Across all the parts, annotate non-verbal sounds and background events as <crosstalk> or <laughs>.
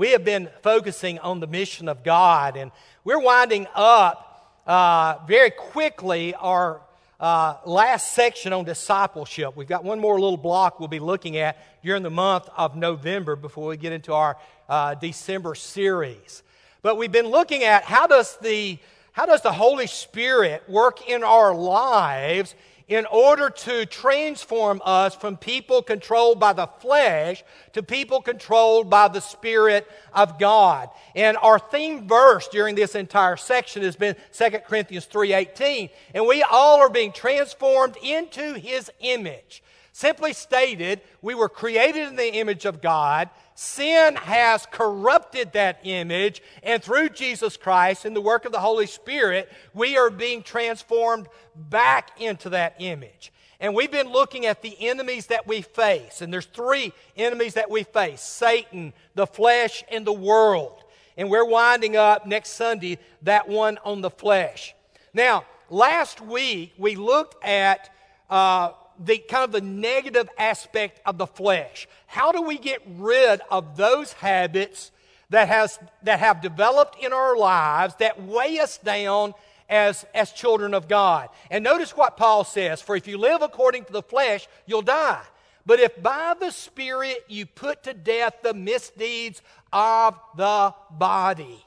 we have been focusing on the mission of God, and we're winding up uh, very quickly our uh, last section on discipleship. We've got one more little block we'll be looking at during the month of November before we get into our uh, December series. But we've been looking at how does the how does the Holy Spirit work in our lives in order to transform us from people controlled by the flesh to people controlled by the Spirit of God. And our theme verse during this entire section has been 2 Corinthians 3:18, and we all are being transformed into his image. Simply stated, we were created in the image of God. Sin has corrupted that image, and through Jesus Christ and the work of the Holy Spirit, we are being transformed back into that image. And we've been looking at the enemies that we face, and there's three enemies that we face Satan, the flesh, and the world. And we're winding up next Sunday that one on the flesh. Now, last week we looked at uh, the kind of the negative aspect of the flesh. How do we get rid of those habits that, has, that have developed in our lives that weigh us down as, as children of God? And notice what Paul says For if you live according to the flesh, you'll die. But if by the Spirit you put to death the misdeeds of the body.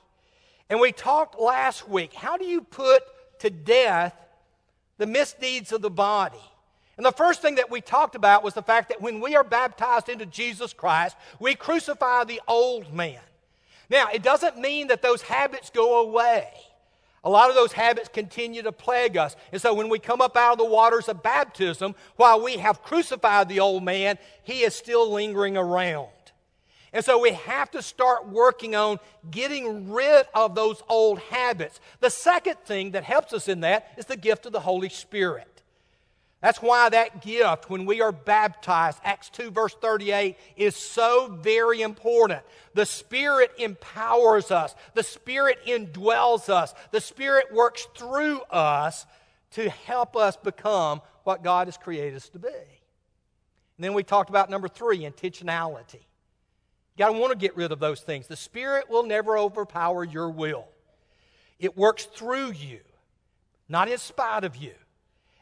And we talked last week how do you put to death the misdeeds of the body? And the first thing that we talked about was the fact that when we are baptized into Jesus Christ, we crucify the old man. Now, it doesn't mean that those habits go away. A lot of those habits continue to plague us. And so when we come up out of the waters of baptism, while we have crucified the old man, he is still lingering around. And so we have to start working on getting rid of those old habits. The second thing that helps us in that is the gift of the Holy Spirit. That's why that gift, when we are baptized, Acts 2, verse 38, is so very important. The Spirit empowers us, the Spirit indwells us, the Spirit works through us to help us become what God has created us to be. And then we talked about number three intentionality. You got to want to get rid of those things. The Spirit will never overpower your will, it works through you, not in spite of you.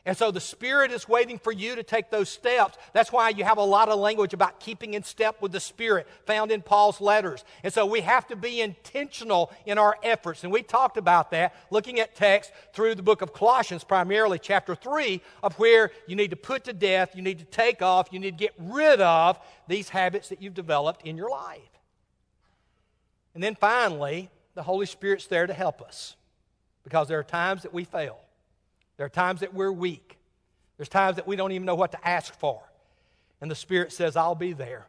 And so the Spirit is waiting for you to take those steps. That's why you have a lot of language about keeping in step with the Spirit found in Paul's letters. And so we have to be intentional in our efforts. And we talked about that looking at text through the book of Colossians, primarily chapter 3, of where you need to put to death, you need to take off, you need to get rid of these habits that you've developed in your life. And then finally, the Holy Spirit's there to help us because there are times that we fail. There are times that we're weak. There's times that we don't even know what to ask for. And the Spirit says, I'll be there.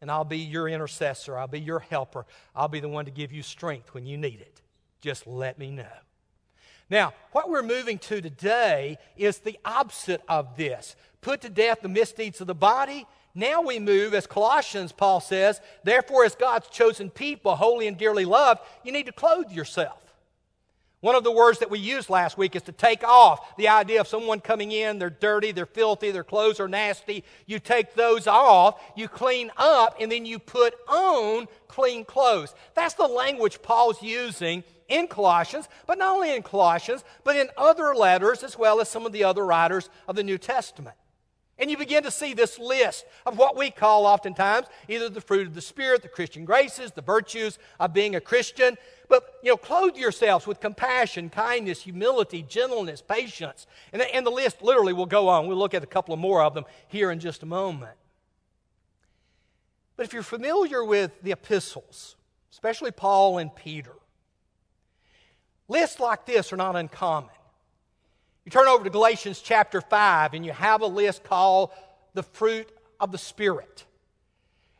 And I'll be your intercessor. I'll be your helper. I'll be the one to give you strength when you need it. Just let me know. Now, what we're moving to today is the opposite of this. Put to death the misdeeds of the body. Now we move, as Colossians, Paul says, therefore, as God's chosen people, holy and dearly loved, you need to clothe yourself. One of the words that we used last week is to take off. The idea of someone coming in, they're dirty, they're filthy, their clothes are nasty. You take those off, you clean up, and then you put on clean clothes. That's the language Paul's using in Colossians, but not only in Colossians, but in other letters as well as some of the other writers of the New Testament. And you begin to see this list of what we call oftentimes either the fruit of the Spirit, the Christian graces, the virtues of being a Christian. But, you know, clothe yourselves with compassion, kindness, humility, gentleness, patience. And, and the list literally will go on. We'll look at a couple of more of them here in just a moment. But if you're familiar with the epistles, especially Paul and Peter, lists like this are not uncommon. You turn over to Galatians chapter 5, and you have a list called the fruit of the Spirit.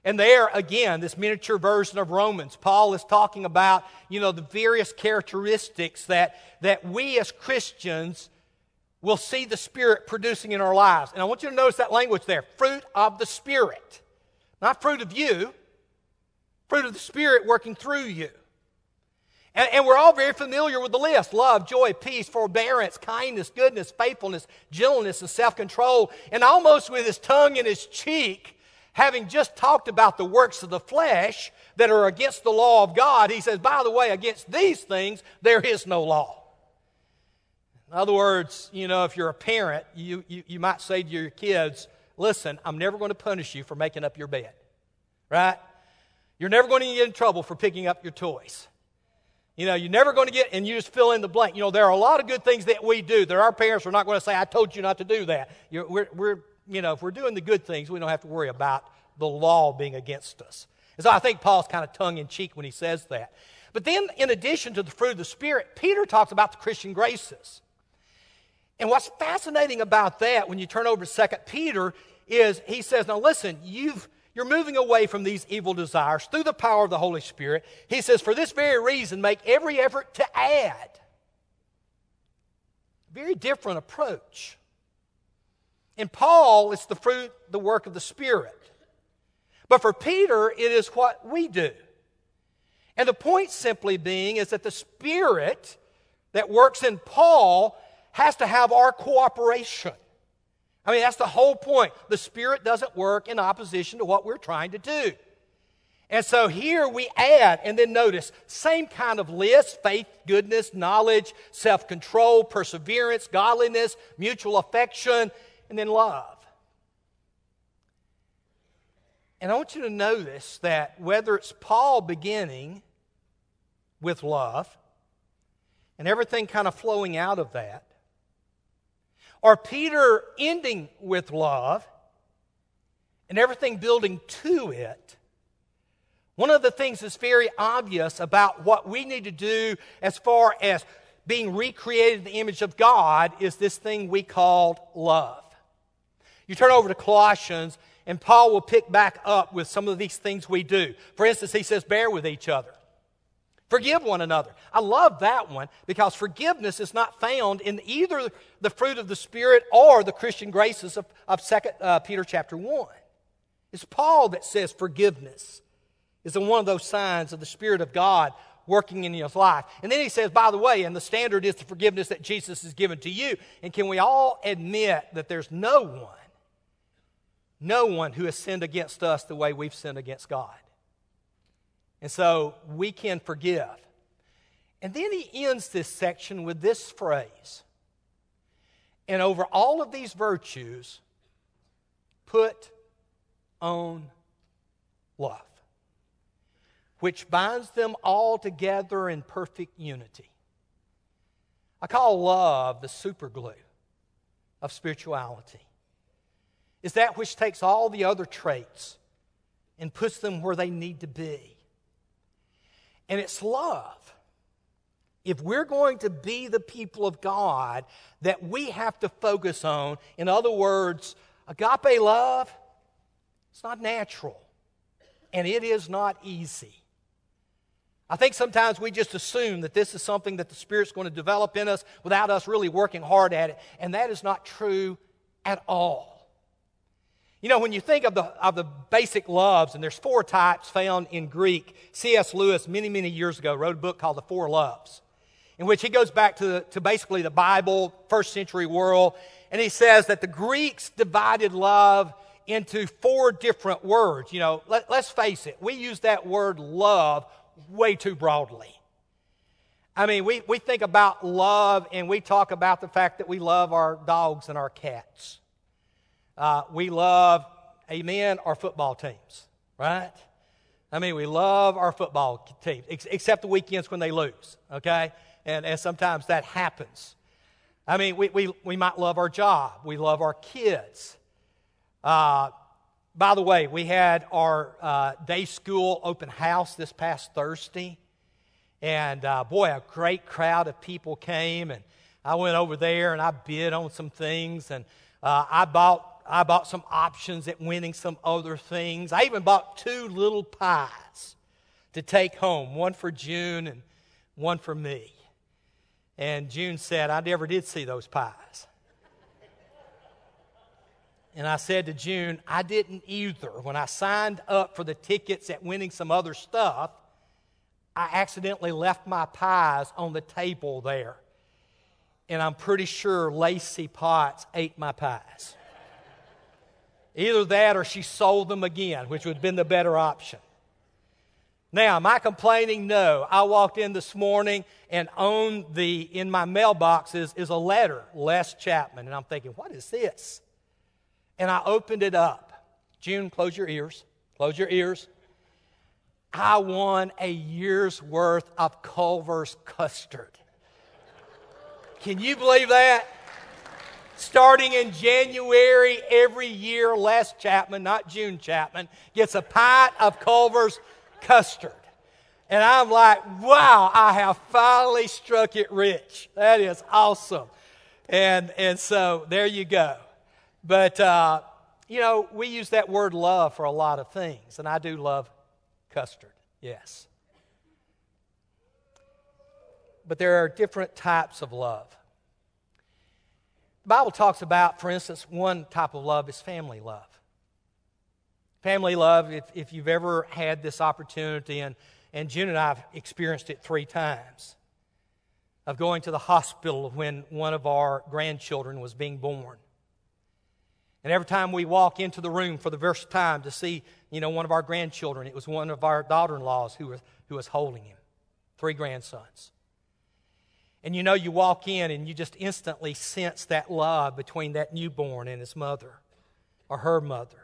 And there, again, this miniature version of Romans, Paul is talking about, you know, the various characteristics that, that we as Christians will see the Spirit producing in our lives. And I want you to notice that language there fruit of the Spirit. Not fruit of you, fruit of the Spirit working through you. And, and, we're all very familiar with the list love, joy, peace, forbearance, kindness, goodness, faithfulness, gentleness, and self control. And almost with his tongue in his cheek, having just talked about the works of the flesh, that are against the law of God, he says, by the way, against these things, there is no law. In other words, you know, if you're a parent, you, you, you might say to your kids, listen, I'm never going to punish you for making up your bed, right? You're never going to get in trouble for picking up your toys. You know, you're never going to get, and you just fill in the blank. You know, there are a lot of good things that we do that our parents are not going to say, I told you not to do that. You're, we're, we're, you know, if we're doing the good things, we don't have to worry about the law being against us. And so I think Paul's kind of tongue in cheek when he says that. But then, in addition to the fruit of the Spirit, Peter talks about the Christian graces. And what's fascinating about that when you turn over to 2 Peter is he says, Now listen, you've, you're moving away from these evil desires through the power of the Holy Spirit. He says, For this very reason, make every effort to add. Very different approach. In Paul, it's the fruit, the work of the Spirit. But for Peter, it is what we do. And the point simply being is that the Spirit that works in Paul has to have our cooperation. I mean, that's the whole point. The Spirit doesn't work in opposition to what we're trying to do. And so here we add, and then notice, same kind of list faith, goodness, knowledge, self control, perseverance, godliness, mutual affection, and then love. And I want you to notice that whether it's Paul beginning with love and everything kind of flowing out of that, or Peter ending with love and everything building to it, one of the things that's very obvious about what we need to do as far as being recreated in the image of God is this thing we call love. You turn over to Colossians, and Paul will pick back up with some of these things we do. For instance, he says, bear with each other. Forgive one another. I love that one because forgiveness is not found in either the fruit of the Spirit or the Christian graces of, of 2 uh, Peter chapter 1. It's Paul that says forgiveness is one of those signs of the Spirit of God working in your life. And then he says, by the way, and the standard is the forgiveness that Jesus has given to you. And can we all admit that there's no one, no one who has sinned against us the way we've sinned against God? And so we can forgive. And then he ends this section with this phrase And over all of these virtues, put on love, which binds them all together in perfect unity. I call love the superglue of spirituality. Is that which takes all the other traits and puts them where they need to be and it's love. If we're going to be the people of God that we have to focus on, in other words, agape love, it's not natural and it is not easy. I think sometimes we just assume that this is something that the Spirit's going to develop in us without us really working hard at it, and that is not true at all. You know, when you think of the, of the basic loves, and there's four types found in Greek, C.S. Lewis, many, many years ago, wrote a book called The Four Loves, in which he goes back to, the, to basically the Bible, first century world, and he says that the Greeks divided love into four different words. You know, let, let's face it, we use that word love way too broadly. I mean, we, we think about love and we talk about the fact that we love our dogs and our cats. Uh, we love, amen, our football teams, right? I mean, we love our football teams, ex- except the weekends when they lose, okay? And, and sometimes that happens. I mean, we, we, we might love our job, we love our kids. Uh, by the way, we had our uh, day school open house this past Thursday. And uh, boy, a great crowd of people came. And I went over there and I bid on some things. And uh, I bought I bought some options at winning some other things. I even bought two little pies to take home, one for June and one for me. And June said, I never did see those pies. And I said to June, I didn't either. When I signed up for the tickets at winning some other stuff, I accidentally left my pies on the table there. And I'm pretty sure Lacey Potts ate my pies. Either that or she sold them again, which would have been the better option. Now, am I complaining? No. I walked in this morning and on the in my mailbox is, is a letter, Les Chapman, and I'm thinking, what is this? And I opened it up. June, close your ears. Close your ears. I won a year's worth of Culver's custard. Can you believe that? Starting in January every year, Les Chapman, not June Chapman, gets a pint of Culver's custard. And I'm like, wow, I have finally struck it rich. That is awesome. And, and so there you go. But, uh, you know, we use that word love for a lot of things, and I do love custard, yes. But there are different types of love. The Bible talks about, for instance, one type of love is family love. Family love, if, if you've ever had this opportunity, and, and June and I have experienced it three times, of going to the hospital when one of our grandchildren was being born. And every time we walk into the room for the first time to see, you know, one of our grandchildren, it was one of our daughter-in-laws who was, who was holding him. Three grandsons. And you know, you walk in and you just instantly sense that love between that newborn and his mother or her mother.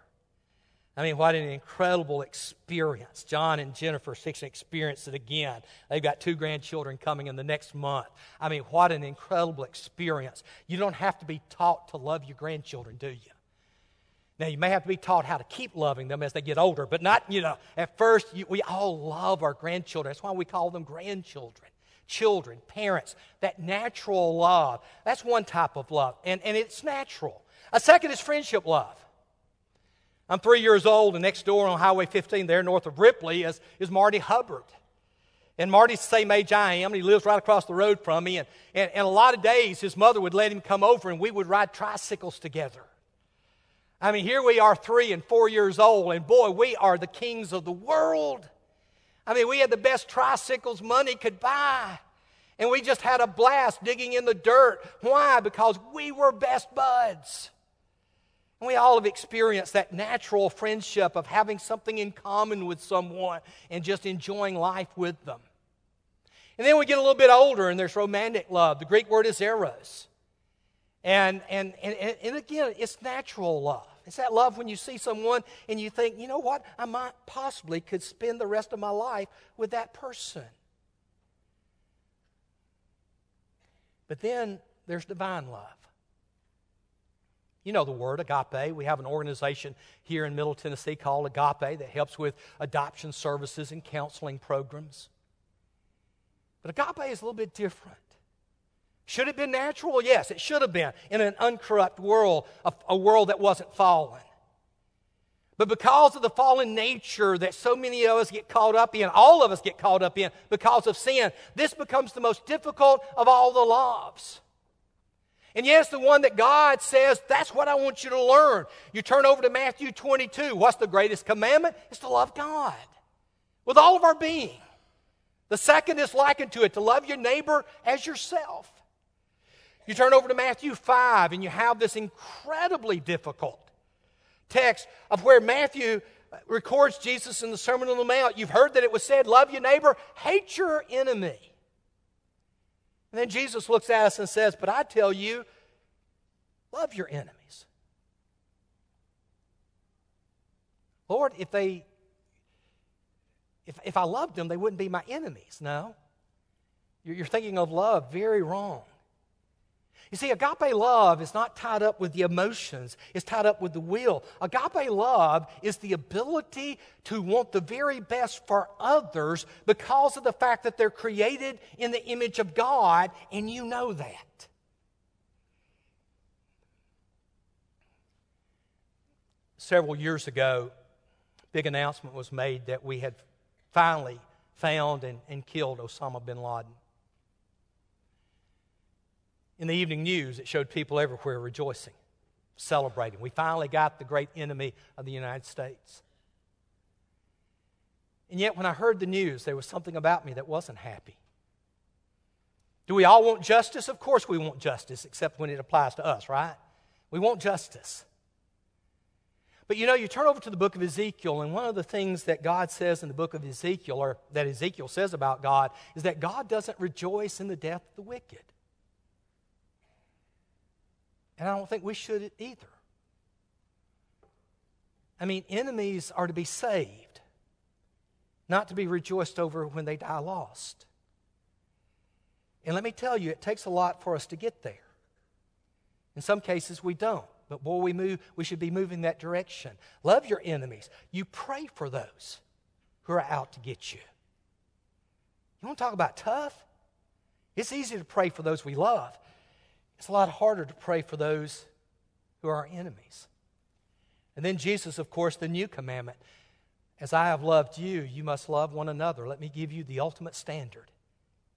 I mean, what an incredible experience. John and Jennifer Six experienced it again. They've got two grandchildren coming in the next month. I mean, what an incredible experience. You don't have to be taught to love your grandchildren, do you? Now, you may have to be taught how to keep loving them as they get older, but not, you know, at first, you, we all love our grandchildren. That's why we call them grandchildren. Children, parents, that natural love. That's one type of love, and, and it's natural. A second is friendship love. I'm three years old, and next door on Highway 15, there north of Ripley, is, is Marty Hubbard. And Marty's the same age I am, and he lives right across the road from me. And, and, and a lot of days, his mother would let him come over, and we would ride tricycles together. I mean, here we are, three and four years old, and boy, we are the kings of the world. I mean, we had the best tricycles money could buy. And we just had a blast digging in the dirt. Why? Because we were best buds. And we all have experienced that natural friendship of having something in common with someone and just enjoying life with them. And then we get a little bit older and there's romantic love. The Greek word is eros. And, and, and, and again, it's natural love. It's that love when you see someone and you think, you know what, I might possibly could spend the rest of my life with that person. But then there's divine love. You know the word agape. We have an organization here in Middle Tennessee called Agape that helps with adoption services and counseling programs. But agape is a little bit different. Should it be natural? Yes, it should have been in an uncorrupt world, a, a world that wasn't fallen. But because of the fallen nature that so many of us get caught up in, all of us get caught up in because of sin, this becomes the most difficult of all the loves. And yes, the one that God says, that's what I want you to learn. You turn over to Matthew 22. What's the greatest commandment? It's to love God with all of our being. The second is likened to it to love your neighbor as yourself. You turn over to Matthew 5, and you have this incredibly difficult text of where Matthew records Jesus in the Sermon on the Mount. You've heard that it was said, Love your neighbor, hate your enemy. And then Jesus looks at us and says, But I tell you, love your enemies. Lord, if they if, if I loved them, they wouldn't be my enemies. No. You're, you're thinking of love very wrong. You see, agape love is not tied up with the emotions, it's tied up with the will. Agape love is the ability to want the very best for others because of the fact that they're created in the image of God, and you know that. Several years ago, big announcement was made that we had finally found and, and killed Osama bin Laden in the evening news, it showed people everywhere rejoicing, celebrating. We finally got the great enemy of the United States. And yet, when I heard the news, there was something about me that wasn't happy. Do we all want justice? Of course, we want justice, except when it applies to us, right? We want justice. But you know, you turn over to the book of Ezekiel, and one of the things that God says in the book of Ezekiel, or that Ezekiel says about God, is that God doesn't rejoice in the death of the wicked. And I don't think we should either. I mean, enemies are to be saved, not to be rejoiced over when they die lost. And let me tell you, it takes a lot for us to get there. In some cases, we don't. But boy, we move, we should be moving that direction. Love your enemies. You pray for those who are out to get you. You want to talk about tough? It's easy to pray for those we love. It's a lot harder to pray for those who are our enemies. And then Jesus, of course, the new commandment. As I have loved you, you must love one another. Let me give you the ultimate standard,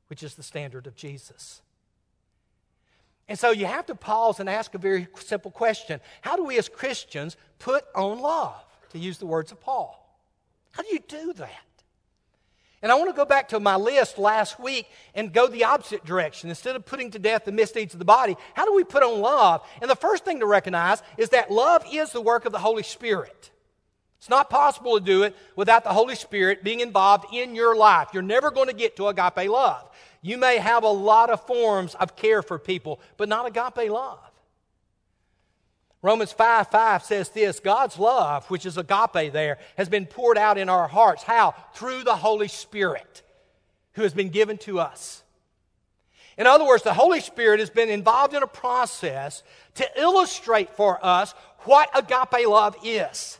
which is the standard of Jesus. And so you have to pause and ask a very simple question How do we as Christians put on love, to use the words of Paul? How do you do that? And I want to go back to my list last week and go the opposite direction. Instead of putting to death the misdeeds of the body, how do we put on love? And the first thing to recognize is that love is the work of the Holy Spirit. It's not possible to do it without the Holy Spirit being involved in your life. You're never going to get to agape love. You may have a lot of forms of care for people, but not agape love. Romans 5 5 says this God's love, which is agape there, has been poured out in our hearts. How? Through the Holy Spirit who has been given to us. In other words, the Holy Spirit has been involved in a process to illustrate for us what agape love is.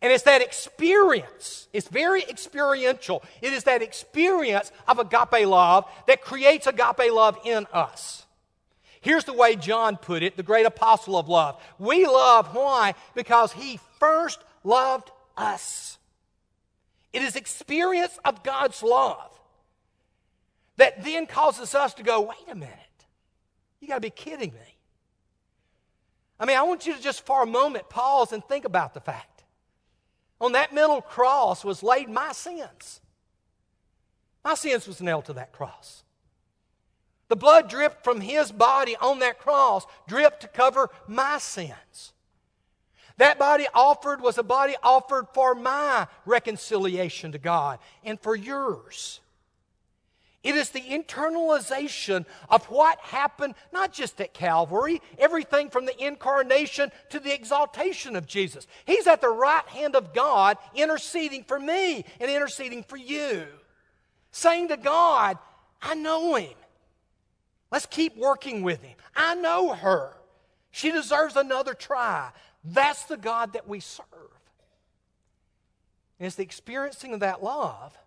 And it's that experience, it's very experiential. It is that experience of agape love that creates agape love in us. Here's the way John put it, the great apostle of love. We love why? Because he first loved us. It is experience of God's love that then causes us to go, wait a minute. You got to be kidding me. I mean, I want you to just for a moment pause and think about the fact on that middle cross was laid my sins. My sins was nailed to that cross. The blood dripped from his body on that cross, dripped to cover my sins. That body offered was a body offered for my reconciliation to God and for yours. It is the internalization of what happened, not just at Calvary, everything from the incarnation to the exaltation of Jesus. He's at the right hand of God, interceding for me and interceding for you. Saying to God, I know him. Let's keep working with him. I know her. She deserves another try. That's the God that we serve. And it's the experiencing of that love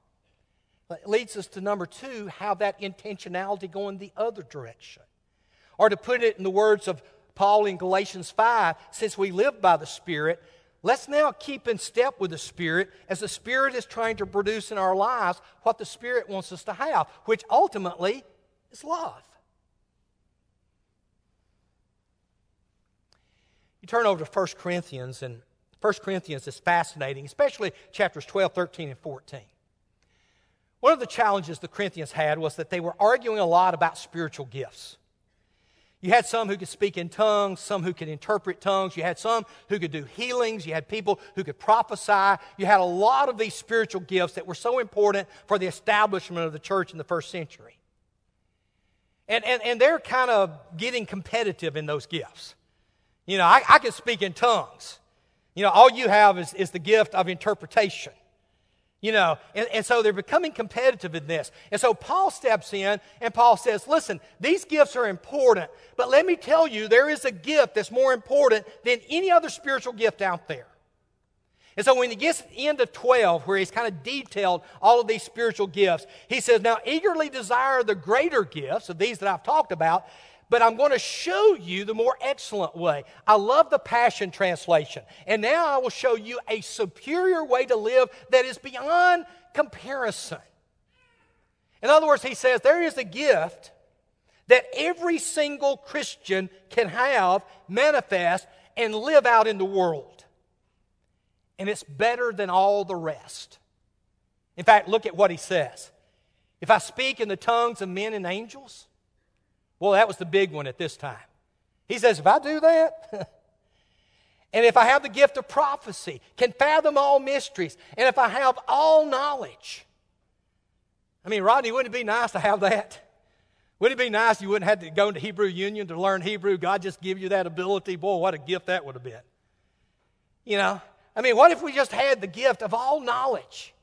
that leads us to number two, how that intentionality going the other direction. Or to put it in the words of Paul in Galatians 5, since we live by the Spirit, let's now keep in step with the Spirit as the Spirit is trying to produce in our lives what the Spirit wants us to have, which ultimately is love. You turn over to 1 Corinthians, and 1 Corinthians is fascinating, especially chapters 12, 13, and 14. One of the challenges the Corinthians had was that they were arguing a lot about spiritual gifts. You had some who could speak in tongues, some who could interpret tongues. You had some who could do healings. You had people who could prophesy. You had a lot of these spiritual gifts that were so important for the establishment of the church in the first century. And, and, and they're kind of getting competitive in those gifts. You know, I, I can speak in tongues. You know, all you have is, is the gift of interpretation. You know, and, and so they're becoming competitive in this. And so Paul steps in and Paul says, Listen, these gifts are important, but let me tell you, there is a gift that's more important than any other spiritual gift out there. And so when he gets to the end of 12, where he's kind of detailed all of these spiritual gifts, he says, Now eagerly desire the greater gifts of these that I've talked about, but I'm going to show you the more excellent way. I love the Passion Translation. And now I will show you a superior way to live that is beyond comparison. In other words, he says there is a gift that every single Christian can have, manifest, and live out in the world. And it's better than all the rest. In fact, look at what he says. If I speak in the tongues of men and angels, well, that was the big one at this time. He says, if I do that, <laughs> and if I have the gift of prophecy, can fathom all mysteries, and if I have all knowledge. I mean, Rodney, wouldn't it be nice to have that? Wouldn't it be nice you wouldn't have to go into Hebrew Union to learn Hebrew? God just give you that ability. Boy, what a gift that would have been. You know, I mean, what if we just had the gift of all knowledge?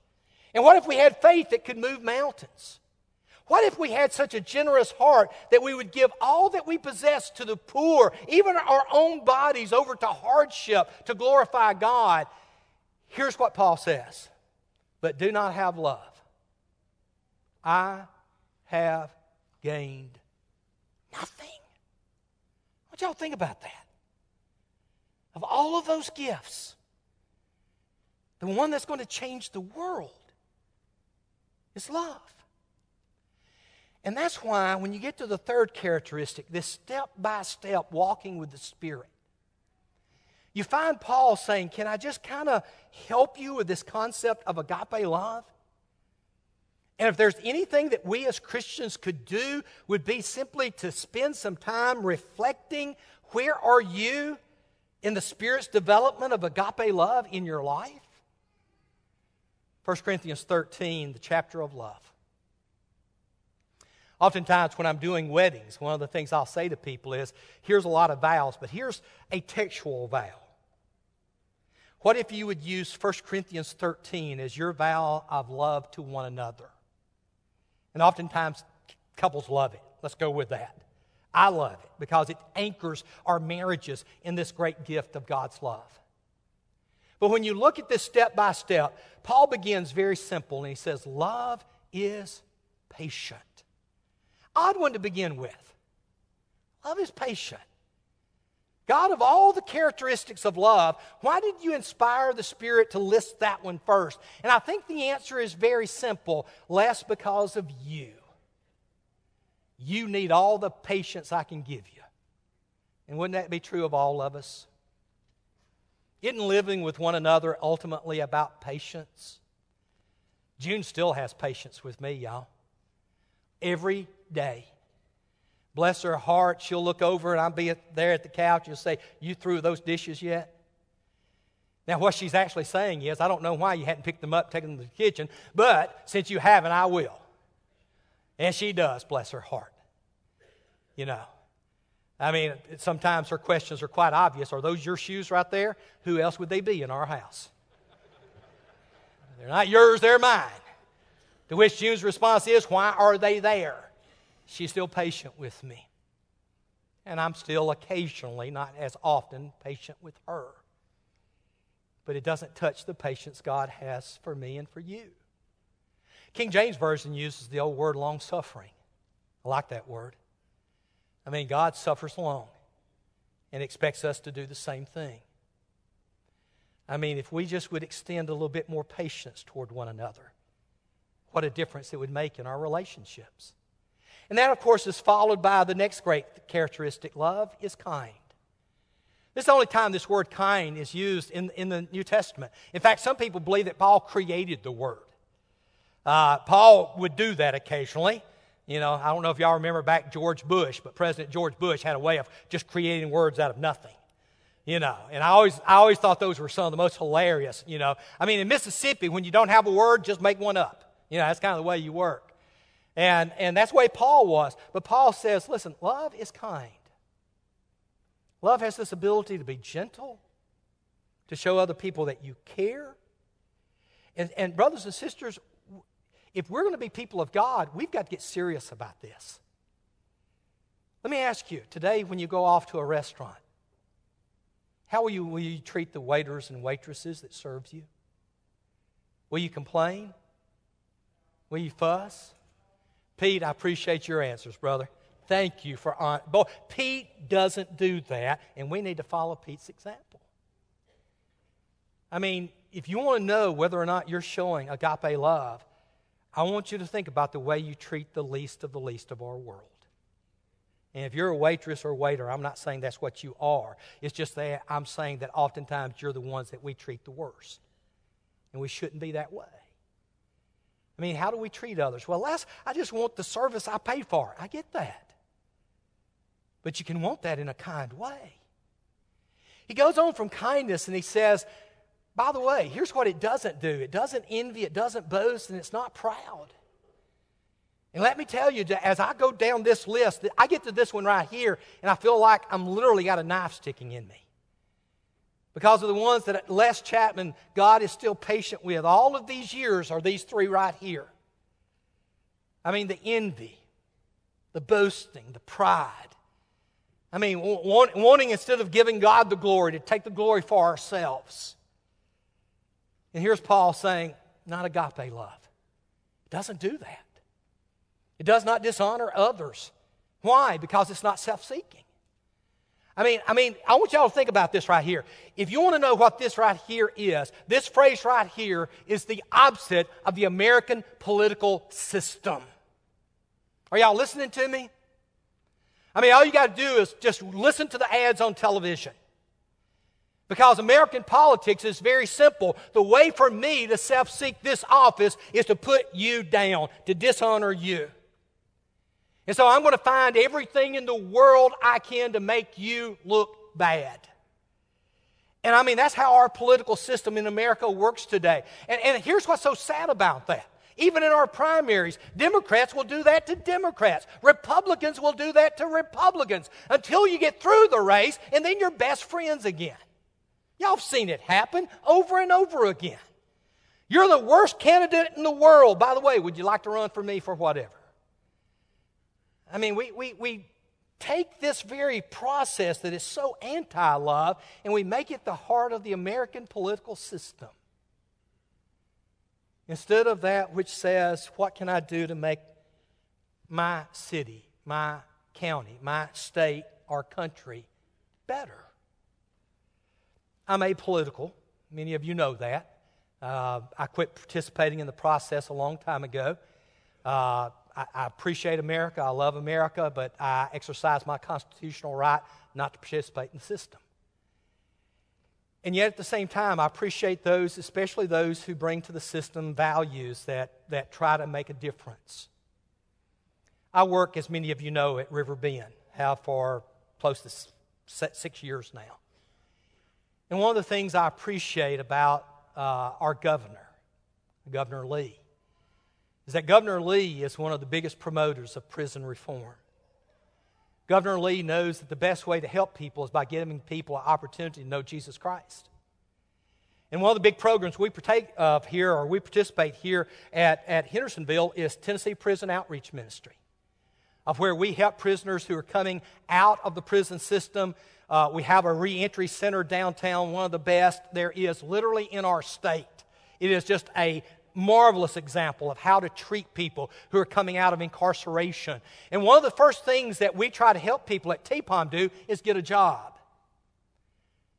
And what if we had faith that could move mountains? What if we had such a generous heart that we would give all that we possess to the poor, even our own bodies, over to hardship to glorify God? Here's what Paul says But do not have love. I have gained nothing. What y'all think about that? Of all of those gifts, the one that's going to change the world is love. And that's why when you get to the third characteristic, this step by step walking with the Spirit, you find Paul saying, Can I just kind of help you with this concept of agape love? And if there's anything that we as Christians could do, would be simply to spend some time reflecting where are you in the Spirit's development of agape love in your life? 1 Corinthians 13, the chapter of love. Oftentimes, when I'm doing weddings, one of the things I'll say to people is here's a lot of vows, but here's a textual vow. What if you would use 1 Corinthians 13 as your vow of love to one another? And oftentimes, couples love it. Let's go with that. I love it because it anchors our marriages in this great gift of God's love. But when you look at this step by step, Paul begins very simple and he says, Love is patient. Odd one to begin with. Love is patient. God, of all the characteristics of love, why did you inspire the Spirit to list that one first? And I think the answer is very simple Les because of you. You need all the patience I can give you. And wouldn't that be true of all of us? Isn't living with one another ultimately about patience? June still has patience with me, y'all. Every day. Bless her heart. She'll look over and I'll be there at the couch and say, You threw those dishes yet? Now, what she's actually saying is, I don't know why you hadn't picked them up, taken them to the kitchen, but since you haven't, I will. And she does, bless her heart. You know. I mean, sometimes her questions are quite obvious. Are those your shoes right there? Who else would they be in our house? They're not yours, they're mine. To which June's response is, Why are they there? She's still patient with me. And I'm still occasionally, not as often, patient with her. But it doesn't touch the patience God has for me and for you. King James Version uses the old word long suffering. I like that word. I mean, God suffers long and expects us to do the same thing. I mean, if we just would extend a little bit more patience toward one another, what a difference it would make in our relationships. And that, of course, is followed by the next great characteristic love is kind. This is the only time this word kind is used in, in the New Testament. In fact, some people believe that Paul created the word. Uh, Paul would do that occasionally. You know, I don't know if y'all remember back George Bush, but President George Bush had a way of just creating words out of nothing. You know, and I always, I always thought those were some of the most hilarious. You know, I mean, in Mississippi, when you don't have a word, just make one up. You know, that's kind of the way you work. And, and that's the way Paul was. But Paul says, listen, love is kind. Love has this ability to be gentle, to show other people that you care. And, and brothers and sisters, if we're going to be people of God, we've got to get serious about this. Let me ask you today, when you go off to a restaurant, how will you, will you treat the waiters and waitresses that serves you? Will you complain? Will you fuss? Pete, I appreciate your answers, brother. Thank you for on. Boy, Pete doesn't do that, and we need to follow Pete's example. I mean, if you want to know whether or not you're showing agape love, I want you to think about the way you treat the least of the least of our world. And if you're a waitress or waiter, I'm not saying that's what you are. It's just that I'm saying that oftentimes you're the ones that we treat the worst. And we shouldn't be that way. I mean, how do we treat others? Well, last, I just want the service I paid for. I get that. But you can want that in a kind way. He goes on from kindness and he says, by the way, here's what it doesn't do it doesn't envy, it doesn't boast, and it's not proud. And let me tell you, as I go down this list, I get to this one right here, and I feel like I'm literally got a knife sticking in me. Because of the ones that Les Chapman, God is still patient with. All of these years are these three right here. I mean, the envy, the boasting, the pride. I mean, wanting instead of giving God the glory, to take the glory for ourselves. And here's Paul saying, not agape love. It doesn't do that. It does not dishonor others. Why? Because it's not self seeking. I mean, I mean, I want y'all to think about this right here. If you want to know what this right here is, this phrase right here is the opposite of the American political system. Are y'all listening to me? I mean, all you got to do is just listen to the ads on television. Because American politics is very simple. The way for me to self seek this office is to put you down, to dishonor you. And so I'm going to find everything in the world I can to make you look bad. And I mean, that's how our political system in America works today. And, and here's what's so sad about that. Even in our primaries, Democrats will do that to Democrats. Republicans will do that to Republicans until you get through the race and then you're best friends again. Y'all have seen it happen over and over again. You're the worst candidate in the world. By the way, would you like to run for me for whatever? I mean, we, we, we take this very process that is so anti love and we make it the heart of the American political system. Instead of that which says, What can I do to make my city, my county, my state, our country better? I'm apolitical. Many of you know that. Uh, I quit participating in the process a long time ago. Uh, I, appreciate America. I love America, but I exercise my constitutional right not to participate in the system. And yet, at the same time, I appreciate those, especially those who bring to the system values that, that try to make a difference. I work, as many of you know, at Riverbend, have for close to six years now. And one of the things I appreciate about uh, our governor, Governor Lee, is that Governor Lee is one of the biggest promoters of prison reform. Governor Lee knows that the best way to help people is by giving people an opportunity to know Jesus Christ. And one of the big programs we partake of here, or we participate here at, at Hendersonville, is Tennessee Prison Outreach Ministry, of where we help prisoners who are coming out of the prison system. Uh, we have a reentry center downtown, one of the best there is literally in our state. It is just a marvelous example of how to treat people who are coming out of incarceration. And one of the first things that we try to help people at TPOM do is get a job.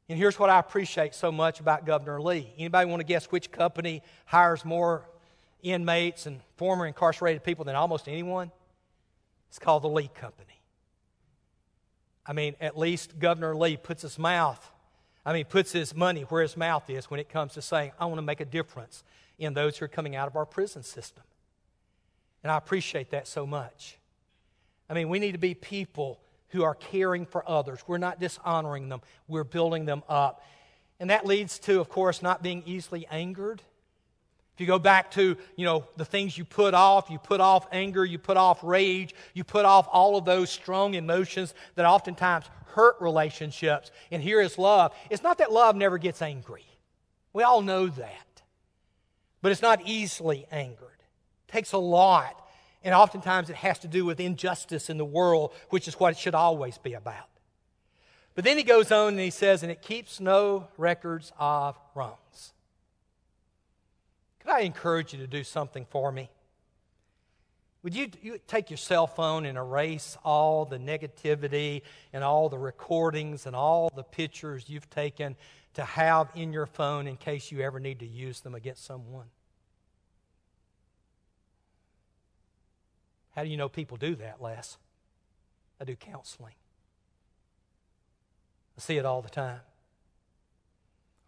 And here's what I appreciate so much about Governor Lee. Anybody want to guess which company hires more inmates and former incarcerated people than almost anyone? It's called the Lee Company. I mean, at least Governor Lee puts his mouth, I mean, puts his money where his mouth is when it comes to saying, I want to make a difference in those who are coming out of our prison system. And I appreciate that so much. I mean, we need to be people who are caring for others. We're not dishonoring them, we're building them up. And that leads to, of course, not being easily angered. If you go back to, you know, the things you put off, you put off anger, you put off rage, you put off all of those strong emotions that oftentimes hurt relationships. And here is love. It's not that love never gets angry. We all know that but it's not easily angered. It takes a lot, and oftentimes it has to do with injustice in the world, which is what it should always be about. But then he goes on and he says, and it keeps no records of wrongs. Could I encourage you to do something for me? Would you, you, take your cell phone and erase all the negativity and all the recordings and all the pictures you've taken to have in your phone in case you ever need to use them against someone. How do you know people do that, Les? I do counseling. I see it all the time.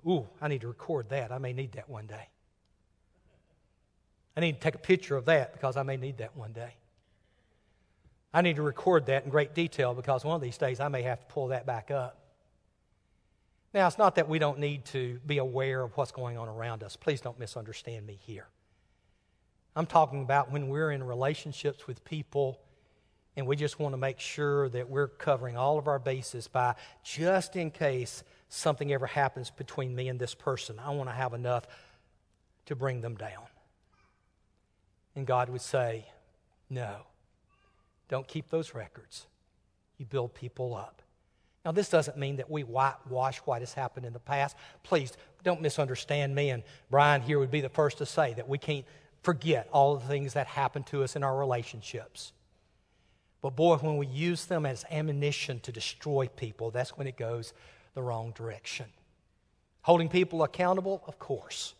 Ooh, I need to record that. I may need that one day. I need to take a picture of that because I may need that one day. I need to record that in great detail because one of these days I may have to pull that back up. Now, it's not that we don't need to be aware of what's going on around us. Please don't misunderstand me here. I'm talking about when we're in relationships with people and we just want to make sure that we're covering all of our bases by just in case something ever happens between me and this person, I want to have enough to bring them down. And God would say, No, don't keep those records. You build people up. Now, this doesn't mean that we whitewash what has happened in the past. Please don't misunderstand me. And Brian here would be the first to say that we can't forget all the things that happened to us in our relationships. But boy, when we use them as ammunition to destroy people, that's when it goes the wrong direction. Holding people accountable, of course.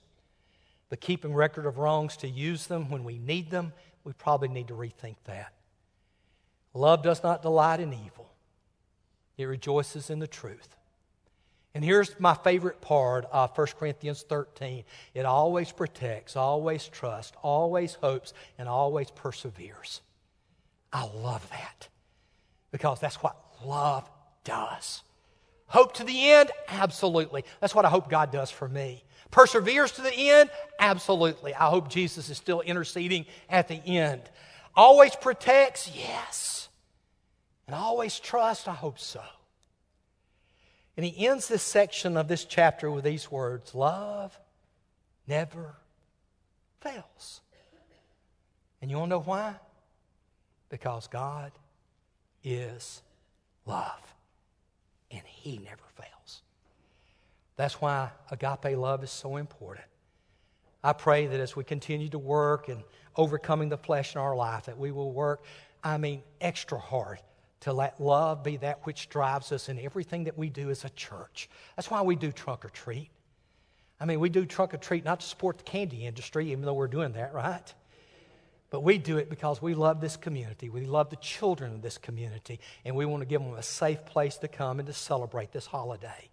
But keeping record of wrongs to use them when we need them, we probably need to rethink that. Love does not delight in evil, it rejoices in the truth. And here's my favorite part of 1 Corinthians 13 it always protects, always trusts, always hopes, and always perseveres. I love that because that's what love does. Hope to the end? Absolutely. That's what I hope God does for me. Perseveres to the end? Absolutely. I hope Jesus is still interceding at the end. Always protects? Yes. And always trust? I hope so. And he ends this section of this chapter with these words Love never fails. And you want to know why? Because God is love, and He never fails. That's why agape love is so important. I pray that as we continue to work and overcoming the flesh in our life, that we will work, I mean, extra hard to let love be that which drives us in everything that we do as a church. That's why we do trunk or treat. I mean, we do trunk or treat not to support the candy industry, even though we're doing that, right? But we do it because we love this community. We love the children of this community, and we want to give them a safe place to come and to celebrate this holiday.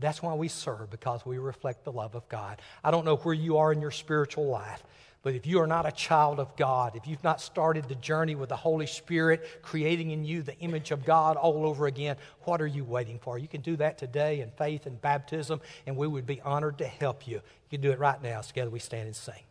That's why we serve, because we reflect the love of God. I don't know where you are in your spiritual life. But if you are not a child of God, if you've not started the journey with the Holy Spirit creating in you the image of God all over again, what are you waiting for? You can do that today in faith and baptism, and we would be honored to help you. You can do it right now. Together we stand and sing.